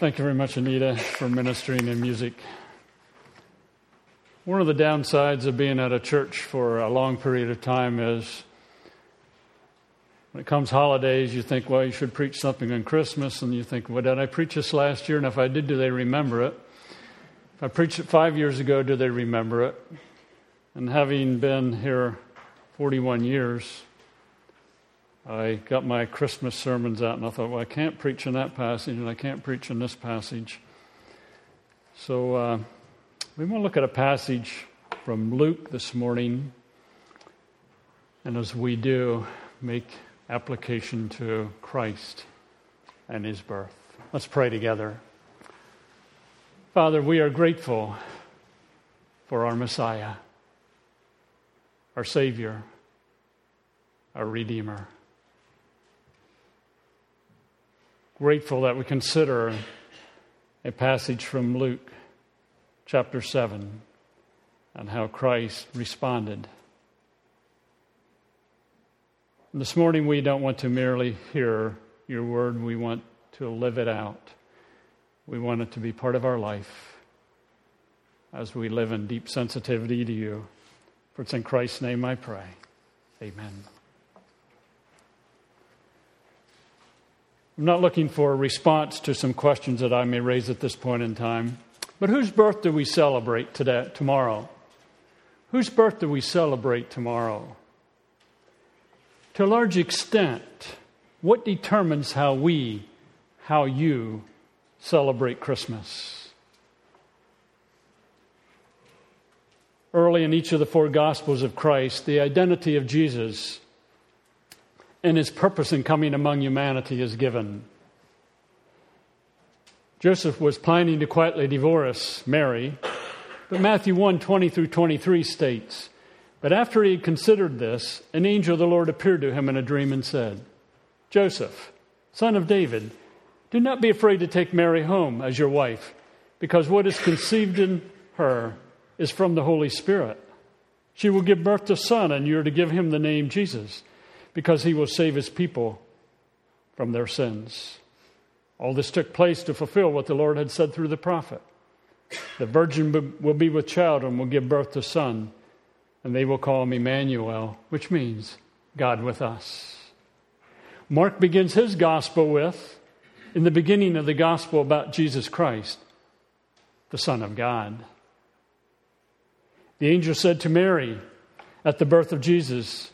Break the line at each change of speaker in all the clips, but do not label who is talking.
Thank you very much, Anita, for ministering in music. One of the downsides of being at a church for a long period of time is when it comes holidays, you think, well, you should preach something on Christmas, and you think, well, did I preach this last year? And if I did, do they remember it? If I preached it five years ago, do they remember it? And having been here 41 years, I got my Christmas sermons out and I thought, well, I can't preach in that passage and I can't preach in this passage. So uh, we want to look at a passage from Luke this morning. And as we do, make application to Christ and his birth. Let's pray together. Father, we are grateful for our Messiah, our Savior, our Redeemer. Grateful that we consider a passage from Luke chapter 7 and how Christ responded. This morning, we don't want to merely hear your word, we want to live it out. We want it to be part of our life as we live in deep sensitivity to you. For it's in Christ's name I pray. Amen. I'm not looking for a response to some questions that I may raise at this point in time. But whose birth do we celebrate today, tomorrow? Whose birth do we celebrate tomorrow? To a large extent, what determines how we, how you celebrate Christmas? Early in each of the four Gospels of Christ, the identity of Jesus and his purpose in coming among humanity is given. Joseph was planning to quietly divorce Mary, but Matthew 1 20 through 23 states, But after he had considered this, an angel of the Lord appeared to him in a dream and said, Joseph, son of David, do not be afraid to take Mary home as your wife, because what is conceived in her is from the Holy Spirit. She will give birth to a son, and you are to give him the name Jesus because he will save his people from their sins. All this took place to fulfill what the Lord had said through the prophet. The virgin will be with child and will give birth to son, and they will call him Emmanuel, which means God with us. Mark begins his gospel with, in the beginning of the gospel about Jesus Christ, the Son of God. The angel said to Mary at the birth of Jesus,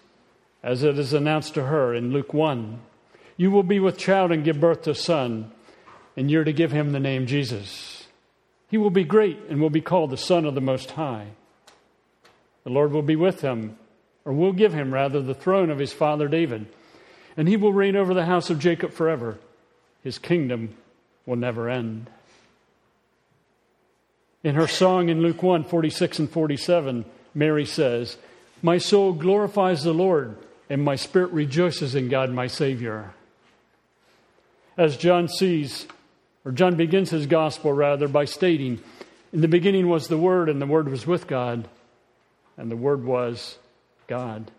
as it is announced to her in Luke 1. You will be with child and give birth to a son, and you're to give him the name Jesus. He will be great and will be called the Son of the Most High. The Lord will be with him, or will give him, rather, the throne of his father David, and he will reign over the house of Jacob forever. His kingdom will never end. In her song in Luke 1 46 and 47, Mary says, My soul glorifies the Lord and my spirit rejoices in God, my Savior. As John sees, or John begins his gospel rather by stating, In the beginning was the Word, and the Word was with God, and the Word was God.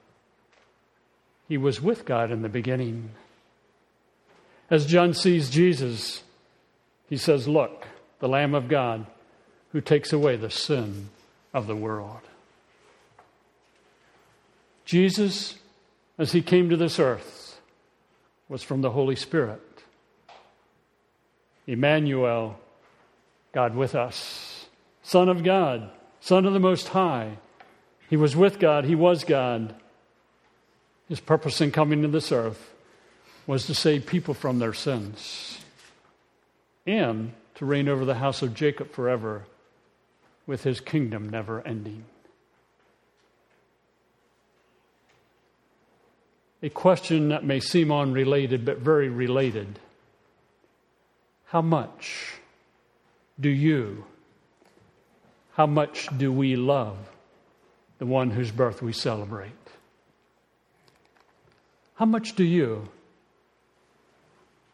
He was with God in the beginning. As John sees Jesus, he says, Look, the Lamb of God who takes away the sin of the world. Jesus as he came to this earth was from the Holy Spirit. Emmanuel, God with us, Son of God, Son of the Most High. He was with God, he was God. His purpose in coming to this earth was to save people from their sins and to reign over the house of Jacob forever with his kingdom never ending. A question that may seem unrelated, but very related. How much do you, how much do we love the one whose birth we celebrate? How much do you,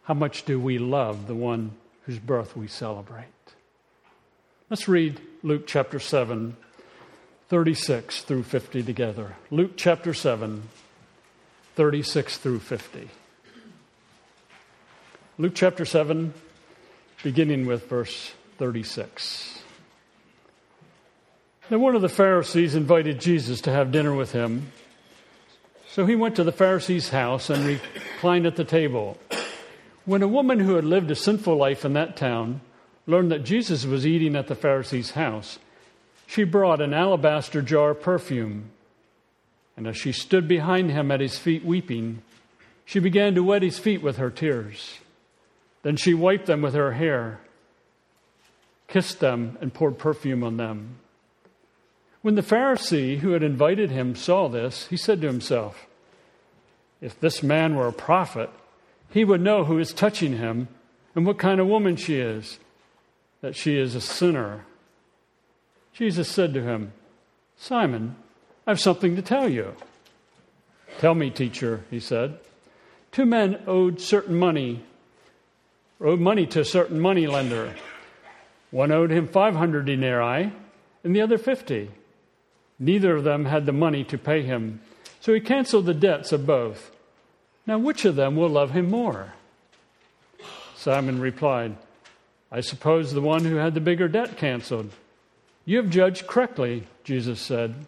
how much do we love the one whose birth we celebrate? Let's read Luke chapter 7, 36 through 50 together. Luke chapter 7, 36 through 50. Luke chapter 7, beginning with verse 36. Now, one of the Pharisees invited Jesus to have dinner with him. So he went to the Pharisee's house and reclined at the table. When a woman who had lived a sinful life in that town learned that Jesus was eating at the Pharisee's house, she brought an alabaster jar of perfume. And as she stood behind him at his feet weeping, she began to wet his feet with her tears. Then she wiped them with her hair, kissed them, and poured perfume on them. When the Pharisee who had invited him saw this, he said to himself, If this man were a prophet, he would know who is touching him and what kind of woman she is, that she is a sinner. Jesus said to him, Simon, I have something to tell you. Tell me, teacher, he said. Two men owed certain money, owed money to a certain money lender. One owed him 500 denarii and the other 50. Neither of them had the money to pay him, so he canceled the debts of both. Now, which of them will love him more? Simon replied, I suppose the one who had the bigger debt canceled. You have judged correctly, Jesus said.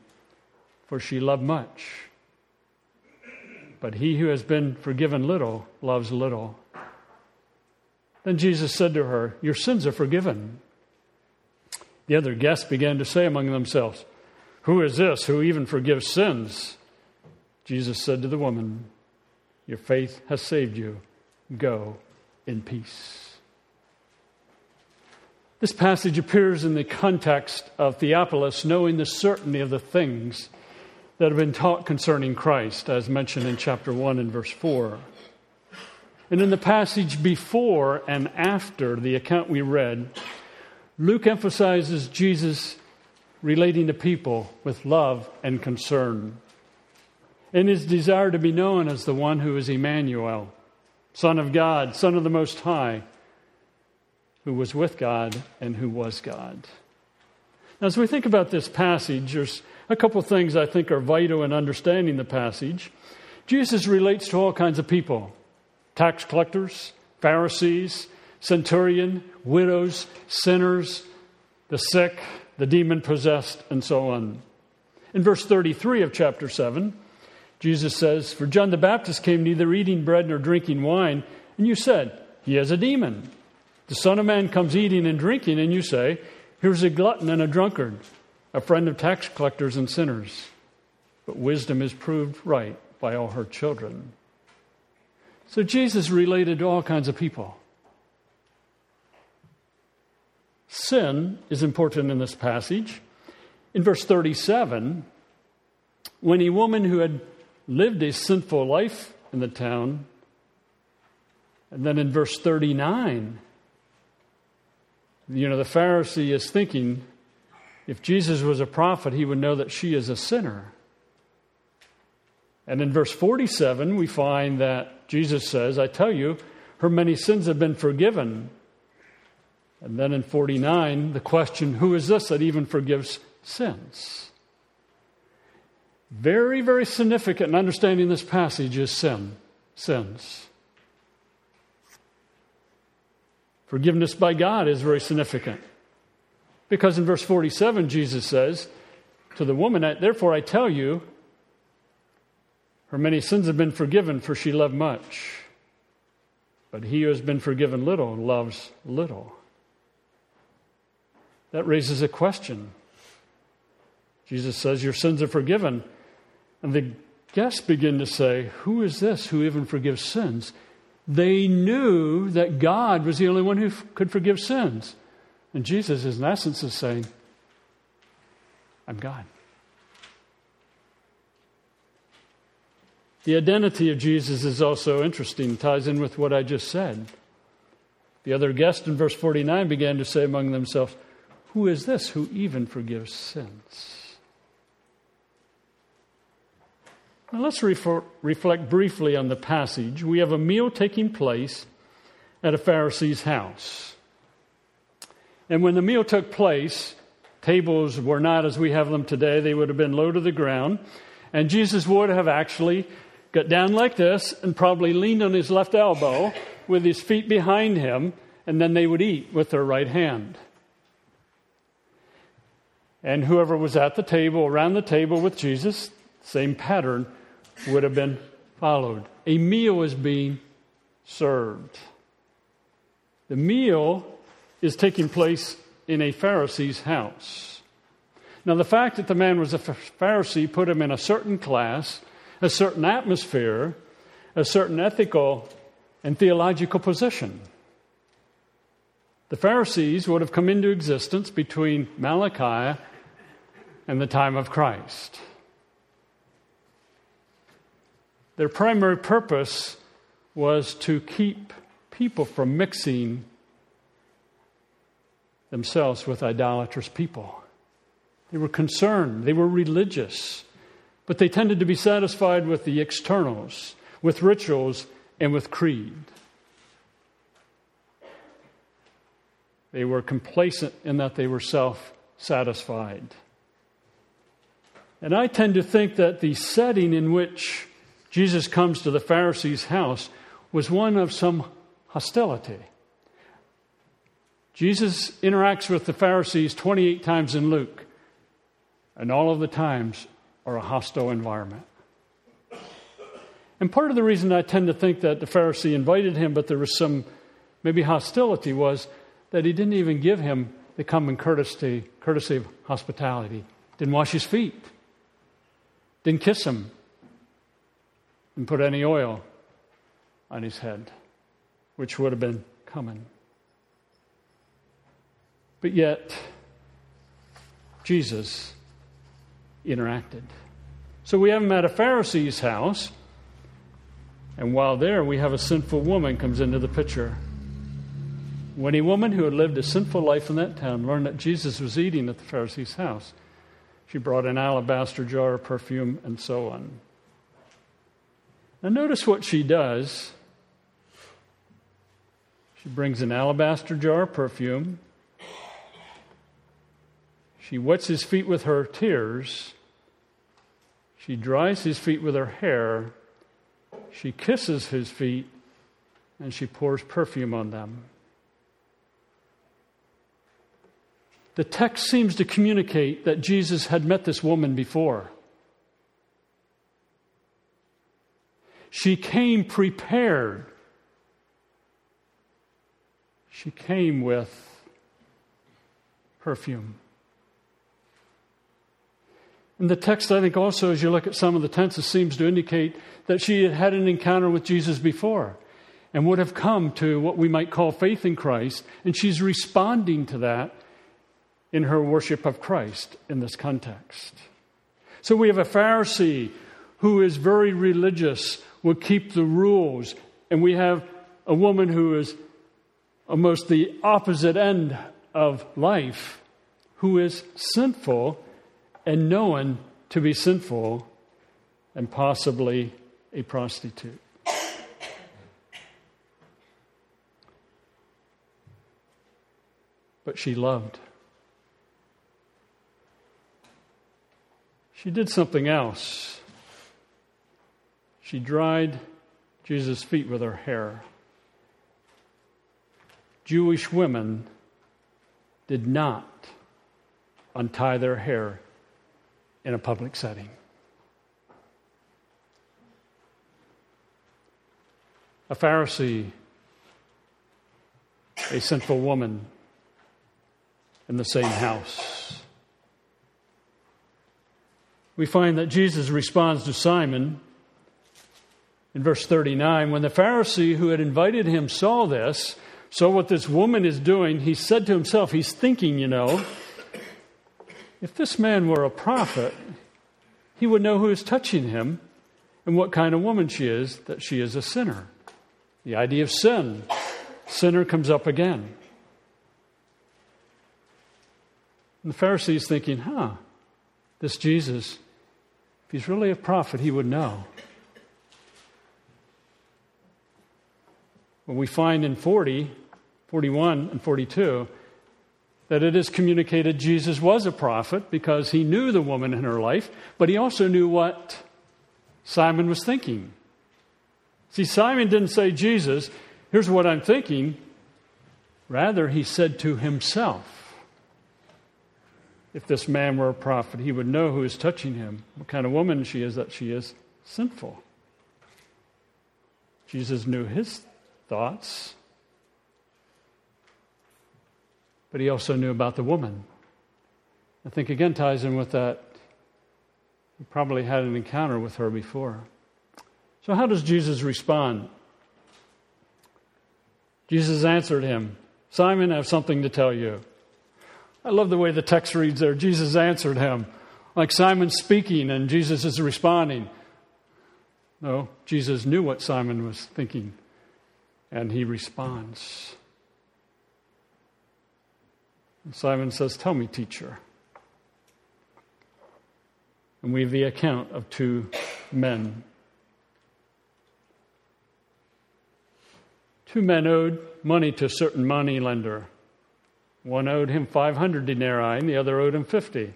for she loved much. But he who has been forgiven little loves little. Then Jesus said to her, Your sins are forgiven. The other guests began to say among themselves, Who is this who even forgives sins? Jesus said to the woman, Your faith has saved you. Go in peace. This passage appears in the context of Theophilus knowing the certainty of the things that have been taught concerning Christ, as mentioned in chapter 1 and verse 4. And in the passage before and after the account we read, Luke emphasizes Jesus relating to people with love and concern, and his desire to be known as the one who is Emmanuel, Son of God, Son of the Most High, who was with God and who was God. Now, as we think about this passage, there's a couple of things I think are vital in understanding the passage. Jesus relates to all kinds of people tax collectors, Pharisees, centurion, widows, sinners, the sick, the demon possessed, and so on. In verse 33 of chapter 7, Jesus says, For John the Baptist came neither eating bread nor drinking wine, and you said, He has a demon. The Son of Man comes eating and drinking, and you say, Here's a glutton and a drunkard a friend of tax collectors and sinners, but wisdom is proved right by all her children. So Jesus related to all kinds of people. Sin is important in this passage. In verse 37, when a woman who had lived a sinful life in the town, and then in verse 39, you know, the Pharisee is thinking, if Jesus was a prophet, he would know that she is a sinner. And in verse 47, we find that Jesus says, I tell you, her many sins have been forgiven. And then in 49, the question, who is this that even forgives sins? Very, very significant in understanding this passage is sin, sins. Forgiveness by God is very significant. Because in verse 47, Jesus says to the woman, Therefore I tell you, her many sins have been forgiven, for she loved much. But he who has been forgiven little loves little. That raises a question. Jesus says, Your sins are forgiven. And the guests begin to say, Who is this who even forgives sins? They knew that God was the only one who could forgive sins. And Jesus, in essence, is saying, I'm God. The identity of Jesus is also interesting, ties in with what I just said. The other guests in verse 49 began to say among themselves, Who is this who even forgives sins? Now let's refer, reflect briefly on the passage. We have a meal taking place at a Pharisee's house. And when the meal took place, tables were not as we have them today, they would have been low to the ground. And Jesus would have actually got down like this and probably leaned on his left elbow with his feet behind him, and then they would eat with their right hand. And whoever was at the table, around the table with Jesus, same pattern would have been followed. A meal was being served. The meal is taking place in a Pharisee's house. Now, the fact that the man was a Pharisee put him in a certain class, a certain atmosphere, a certain ethical and theological position. The Pharisees would have come into existence between Malachi and the time of Christ. Their primary purpose was to keep people from mixing themselves with idolatrous people. They were concerned, they were religious, but they tended to be satisfied with the externals, with rituals, and with creed. They were complacent in that they were self satisfied. And I tend to think that the setting in which Jesus comes to the Pharisee's house was one of some hostility. Jesus interacts with the Pharisees 28 times in Luke, and all of the times are a hostile environment. And part of the reason I tend to think that the Pharisee invited him, but there was some maybe hostility, was that he didn't even give him the common courtesy, courtesy of hospitality. Didn't wash his feet, didn't kiss him, and put any oil on his head, which would have been common. But yet, Jesus interacted. So we have him at a Pharisee's house, and while there, we have a sinful woman comes into the picture. When a woman who had lived a sinful life in that town learned that Jesus was eating at the Pharisee's house, she brought an alabaster jar of perfume and so on. Now, notice what she does. She brings an alabaster jar of perfume. She wets his feet with her tears. She dries his feet with her hair. She kisses his feet and she pours perfume on them. The text seems to communicate that Jesus had met this woman before. She came prepared. She came with perfume. And the text, I think, also, as you look at some of the tenses, seems to indicate that she had had an encounter with Jesus before and would have come to what we might call faith in Christ. And she's responding to that in her worship of Christ in this context. So we have a Pharisee who is very religious, will keep the rules. And we have a woman who is almost the opposite end of life, who is sinful and known to be sinful and possibly a prostitute. But she loved. She did something else. She dried Jesus' feet with her hair. Jewish women did not untie their hair in a public setting. A Pharisee, a sinful woman in the same house. We find that Jesus responds to Simon in verse 39, when the Pharisee who had invited him saw this, saw what this woman is doing, he said to himself, he's thinking, you know, if this man were a prophet, he would know who is touching him and what kind of woman she is, that she is a sinner. The idea of sin sinner comes up again. And the Pharisees thinking, huh, this Jesus, if he's really a prophet, he would know. Well, we find in 40, 41, and 42 that it is communicated Jesus was a prophet because he knew the woman in her life, but he also knew what Simon was thinking. See, Simon didn't say, Jesus, here's what I'm thinking. Rather, he said to himself, if this man were a prophet, he would know who is touching him, what kind of woman she is, that she is sinful. Jesus knew his thoughts, but he also knew about the woman. I think again ties in with that. He probably had an encounter with her before. So, how does Jesus respond? Jesus answered him, Simon, I have something to tell you. I love the way the text reads there. Jesus answered him, like Simon speaking and Jesus is responding. No, Jesus knew what Simon was thinking, and he responds. And Simon says, Tell me, teacher. And we have the account of two men Two men owed money to a certain money lender. One owed him 500 denarii and the other owed him 50.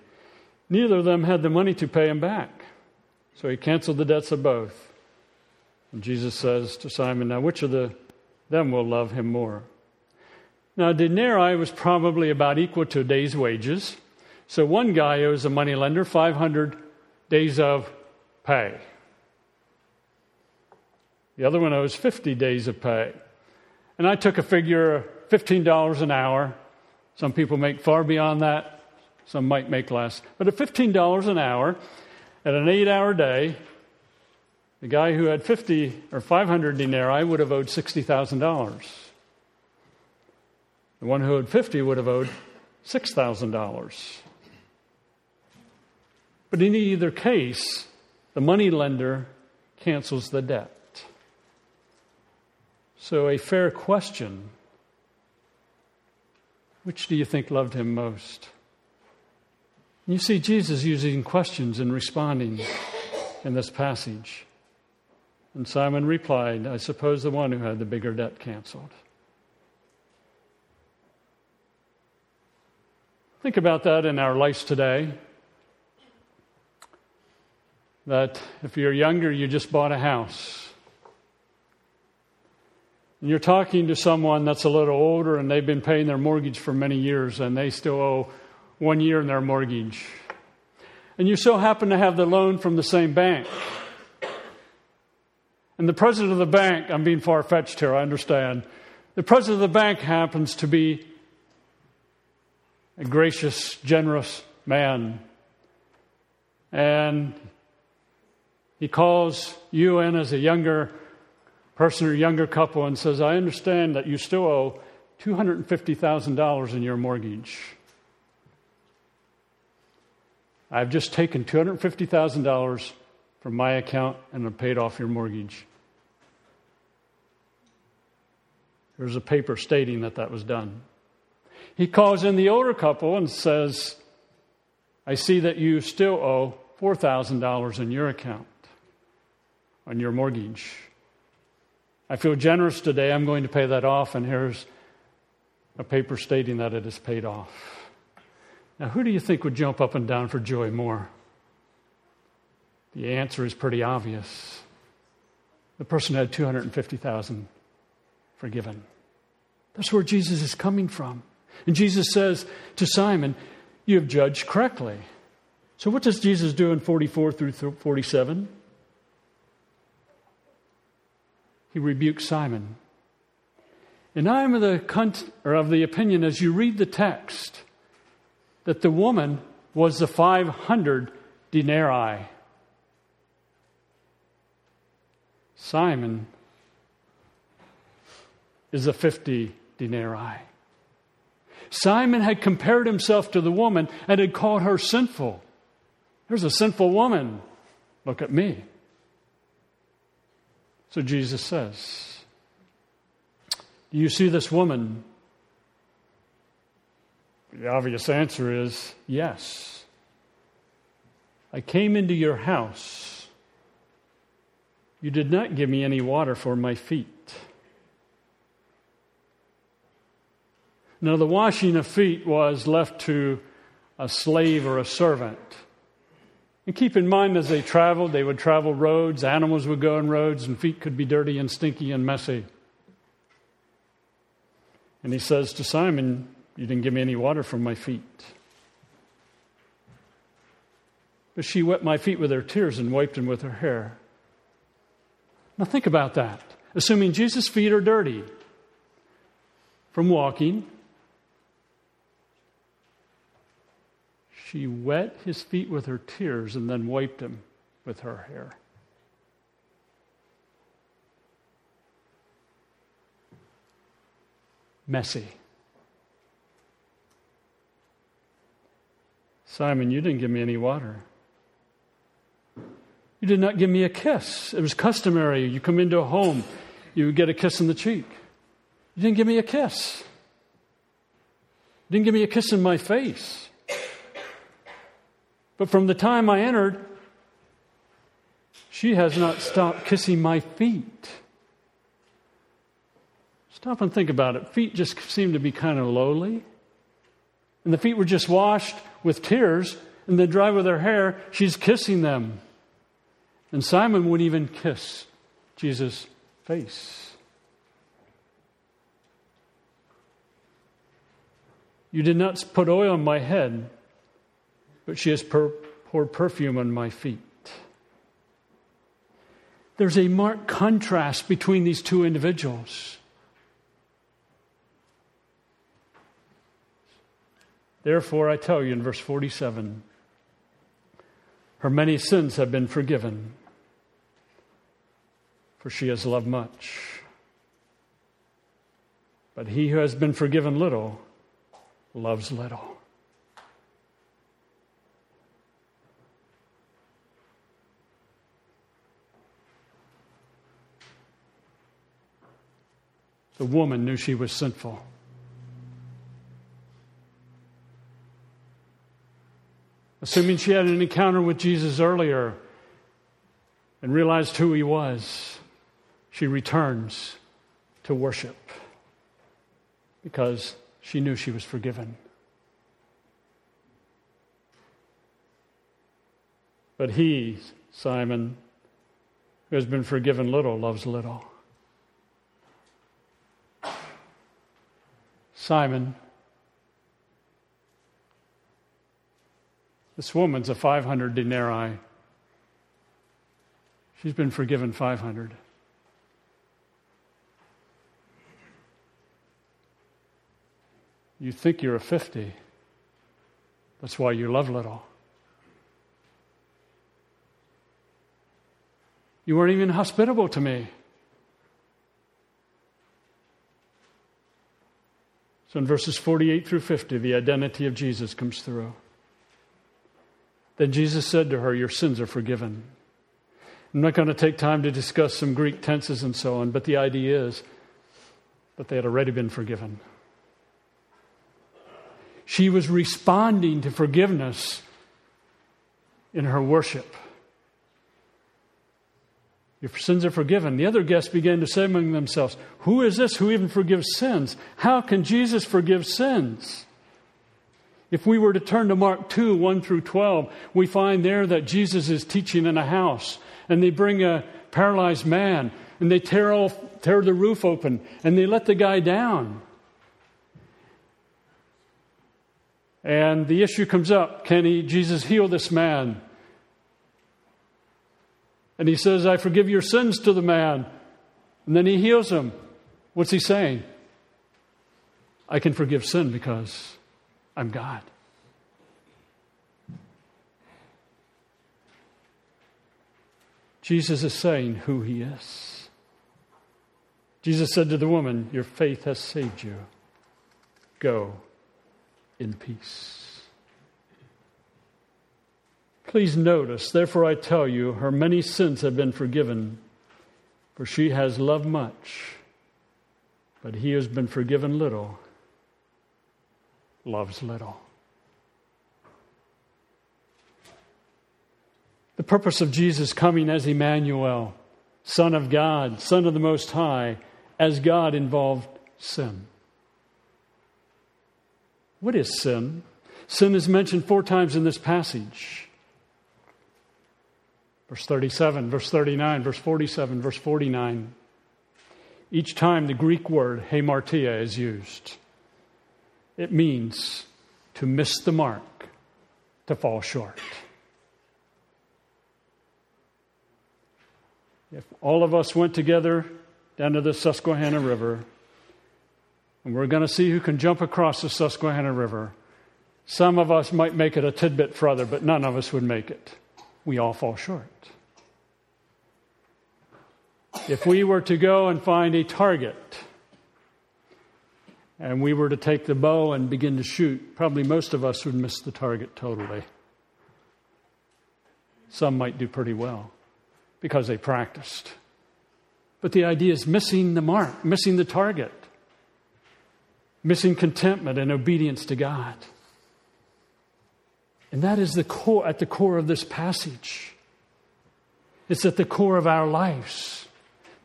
Neither of them had the money to pay him back. So he canceled the debts of both. And Jesus says to Simon, Now which of the, them will love him more? Now, denarii was probably about equal to a day's wages. So one guy owes a money lender 500 days of pay. The other one owes 50 days of pay. And I took a figure of $15 an hour. Some people make far beyond that, some might make less. But at $15 an hour, at an eight hour day, the guy who had 50 or 500 denarii would have owed $60,000. The one who owed 50 would have owed $6,000. But in either case, the money lender cancels the debt. So, a fair question which do you think loved him most? You see Jesus using questions and responding in this passage. And Simon replied, I suppose the one who had the bigger debt canceled. Think about that in our lives today. That if you're younger, you just bought a house and you're talking to someone that's a little older and they've been paying their mortgage for many years and they still owe one year in their mortgage. And you so happen to have the loan from the same bank. And the president of the bank, I'm being far fetched here, I understand. The president of the bank happens to be a gracious, generous man. And he calls you in as a younger person or younger couple and says, I understand that you still owe $250,000 in your mortgage. I've just taken $250,000 from my account and I've paid off your mortgage. There's a paper stating that that was done. He calls in the older couple and says, I see that you still owe $4,000 in your account on your mortgage. I feel generous today. I'm going to pay that off, and here's a paper stating that it is paid off. Now, who do you think would jump up and down for joy more? The answer is pretty obvious. The person had 250,000 forgiven. That's where Jesus is coming from. And Jesus says to Simon, You have judged correctly. So, what does Jesus do in 44 through 47? he rebukes Simon. And I am of the, or of the opinion, as you read the text, that the woman was the 500 denarii. Simon is the 50 denarii. Simon had compared himself to the woman and had called her sinful. There's a sinful woman. Look at me. So Jesus says, Do you see this woman? The obvious answer is yes. I came into your house. You did not give me any water for my feet. Now, the washing of feet was left to a slave or a servant. And keep in mind, as they traveled, they would travel roads, animals would go on roads, and feet could be dirty and stinky and messy. And he says to Simon, You didn't give me any water from my feet. But she wet my feet with her tears and wiped them with her hair. Now think about that. Assuming Jesus' feet are dirty from walking, she wet his feet with her tears and then wiped them with her hair. Messy. Simon, you didn't give me any water. You did not give me a kiss. It was customary. You come into a home, you get a kiss on the cheek. You didn't give me a kiss. You didn't give me a kiss in my face. But from the time I entered, she has not stopped kissing my feet. Stop and think about it. Feet just seem to be kind of lowly. And the feet were just washed with tears and then dry with her hair. She's kissing them. And Simon would even kiss Jesus' face. You did not put oil on my head, but she has per- poured perfume on my feet. There's a marked contrast between these two individuals. Therefore, I tell you in verse 47 her many sins have been forgiven, for she has loved much. But he who has been forgiven little loves little. The woman knew she was sinful. Assuming she had an encounter with Jesus earlier and realized who he was, she returns to worship because she knew she was forgiven. But he, Simon, who has been forgiven little, loves little. Simon, this woman's a 500 denarii. She's been forgiven 500. You think you're a 50. That's why you love little. You weren't even hospitable to me. So in verses 48 through 50, the identity of Jesus comes through. Then Jesus said to her, Your sins are forgiven. I'm not going to take time to discuss some Greek tenses and so on, but the idea is that they had already been forgiven. She was responding to forgiveness in her worship. Your sins are forgiven. The other guests began to say among themselves, Who is this who even forgives sins? How can Jesus forgive sins? If we were to turn to Mark 2 1 through 12, we find there that Jesus is teaching in a house, and they bring a paralyzed man, and they tear, off, tear the roof open, and they let the guy down. And the issue comes up can he, Jesus heal this man? And he says, I forgive your sins to the man. And then he heals him. What's he saying? I can forgive sin because I'm God. Jesus is saying who he is. Jesus said to the woman, Your faith has saved you. Go in peace. Please notice, therefore I tell you, her many sins have been forgiven, for she has loved much. But he has been forgiven little, loves little. The purpose of Jesus coming as Emmanuel, Son of God, Son of the Most High, as God involved sin. What is sin? Sin is mentioned four times in this passage. Verse 37, verse 39, verse 47, verse 49. Each time the Greek word hamartia is used, it means to miss the mark, to fall short. If all of us went together down to the Susquehanna River, and we're going to see who can jump across the Susquehanna River, some of us might make it a tidbit further, but none of us would make it. We all fall short. If we were to go and find a target, and we were to take the bow and begin to shoot, probably most of us would miss the target totally. Some might do pretty well because they practiced. But the idea is missing the mark, missing the target, missing contentment and obedience to God. And that is the core, at the core of this passage. It's at the core of our lives.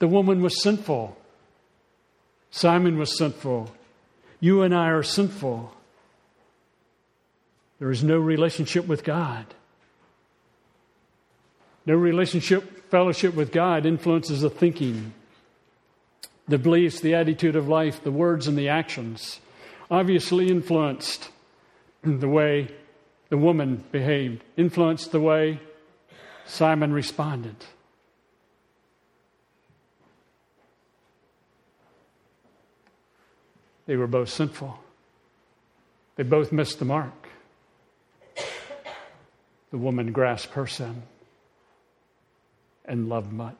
The woman was sinful. Simon was sinful. You and I are sinful. There is no relationship with God. No relationship, fellowship with God influences the thinking, the beliefs, the attitude of life, the words, and the actions. Obviously, influenced the way the woman behaved, influenced the way Simon responded. They were both sinful. They both missed the mark. The woman grasped her sin and loved much.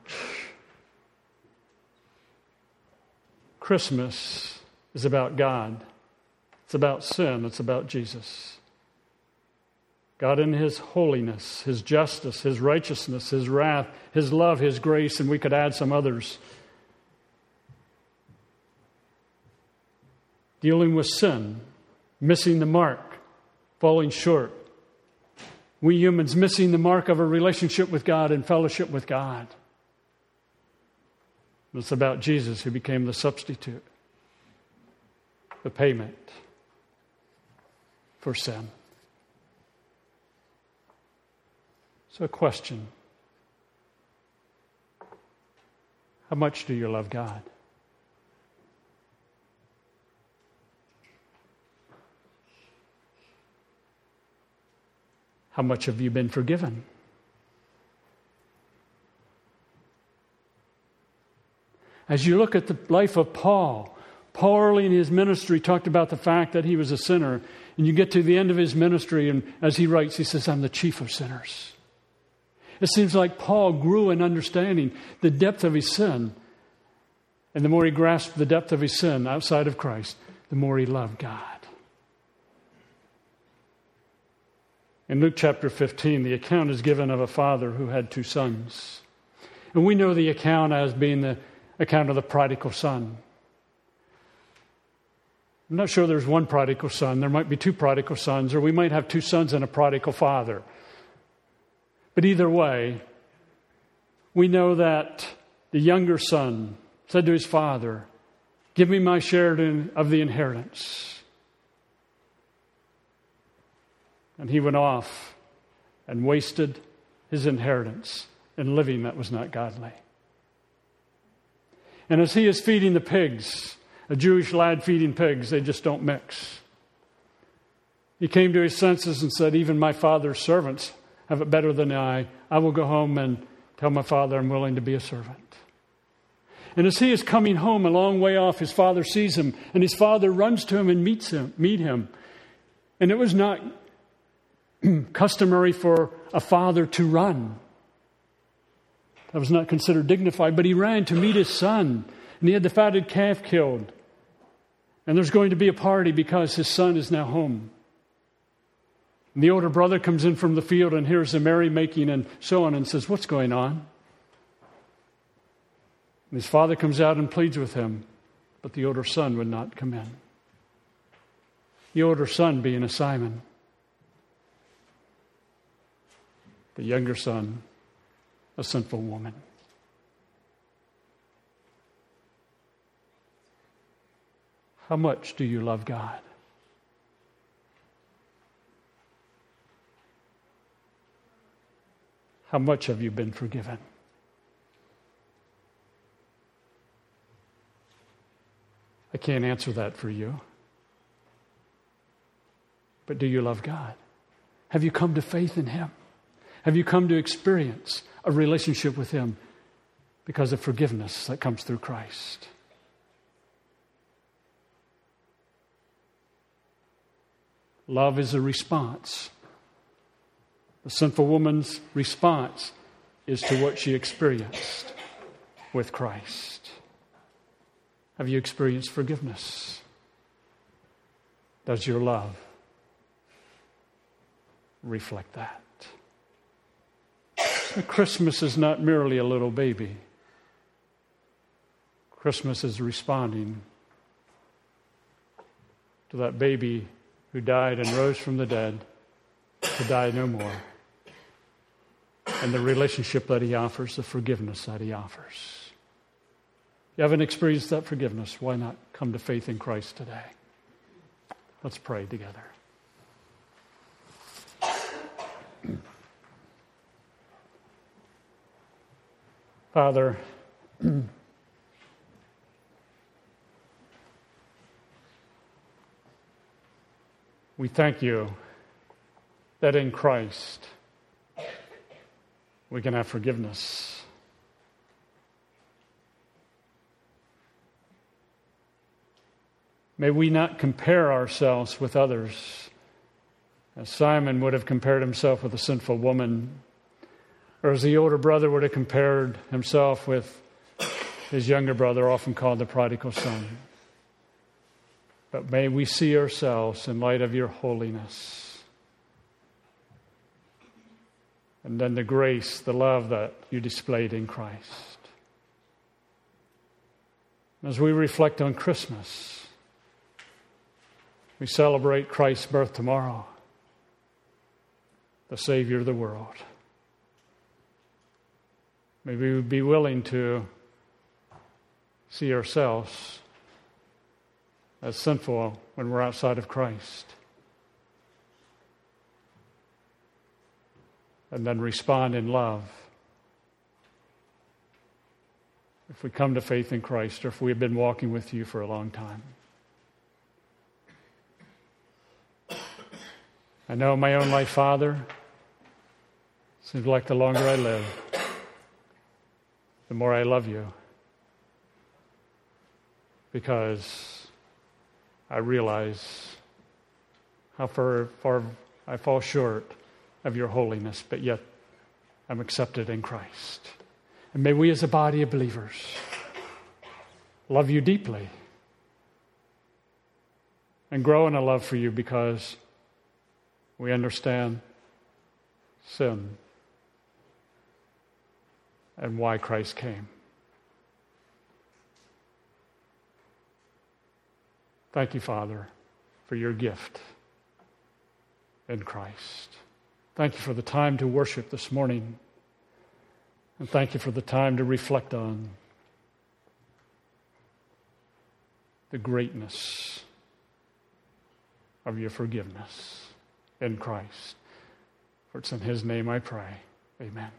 Christmas is about God. It's about sin. It's about Jesus. God in His holiness, His justice, His righteousness, His wrath, His love, His grace, and we could add some others. Dealing with sin, missing the mark, falling short, we humans missing the mark of a relationship with God and fellowship with God. It's about Jesus who became the substitute, the payment for sin. So, question How much do you love God? How much have you been forgiven? As you look at the life of Paul, Paul early in his ministry talked about the fact that he was a sinner. And you get to the end of his ministry, and as he writes, he says, I'm the chief of sinners. It seems like Paul grew in understanding the depth of his sin. And the more he grasped the depth of his sin outside of Christ, the more he loved God. In Luke chapter 15, the account is given of a father who had two sons. And we know the account as being the account of the prodigal son. I'm not sure there's one prodigal son. There might be two prodigal sons, or we might have two sons and a prodigal father. But either way, we know that the younger son said to his father, Give me my share of the inheritance. And he went off and wasted his inheritance in living that was not godly. And as he is feeding the pigs, a Jewish lad feeding pigs, they just don't mix. He came to his senses and said, Even my father's servants have it better than I. I will go home and tell my father I'm willing to be a servant. And as he is coming home a long way off, his father sees him, and his father runs to him and meets him, meet him. And it was not customary for a father to run. That was not considered dignified, but he ran to meet his son, and he had the fatted calf killed. And there's going to be a party because his son is now home. And the older brother comes in from the field and hears the merrymaking and so on and says, What's going on? And his father comes out and pleads with him. but the older son would not come in. The older son being a Simon, the younger son, a sinful woman. How much do you love God? How much have you been forgiven? I can't answer that for you. But do you love God? Have you come to faith in Him? Have you come to experience a relationship with Him because of forgiveness that comes through Christ? Love is a response. The sinful woman's response is to what she experienced with Christ. Have you experienced forgiveness? Does your love reflect that? Christmas is not merely a little baby. Christmas is responding to that baby who died and rose from the dead to die no more. And the relationship that he offers, the forgiveness that he offers you haven't experienced that forgiveness, why not come to faith in Christ today? Let's pray together. Father, we thank you that in Christ we can have forgiveness. May we not compare ourselves with others, as Simon would have compared himself with a sinful woman, or as the older brother would have compared himself with his younger brother, often called the prodigal son. But may we see ourselves in light of your holiness. And then the grace, the love that you displayed in Christ. As we reflect on Christmas, we celebrate Christ's birth tomorrow, the Savior of the world. May we'd be willing to see ourselves as sinful when we're outside of Christ. And then respond in love. If we come to faith in Christ or if we have been walking with you for a long time. I know my own life, Father. Seems like the longer I live, the more I love you. Because I realize how far, far I fall short of your holiness, but yet I'm accepted in Christ. And may we, as a body of believers, love you deeply and grow in a love for you because we understand sin and why Christ came. Thank you, Father, for your gift in Christ. Thank you for the time to worship this morning. And thank you for the time to reflect on the greatness of your forgiveness in Christ. For it's in His name I pray. Amen.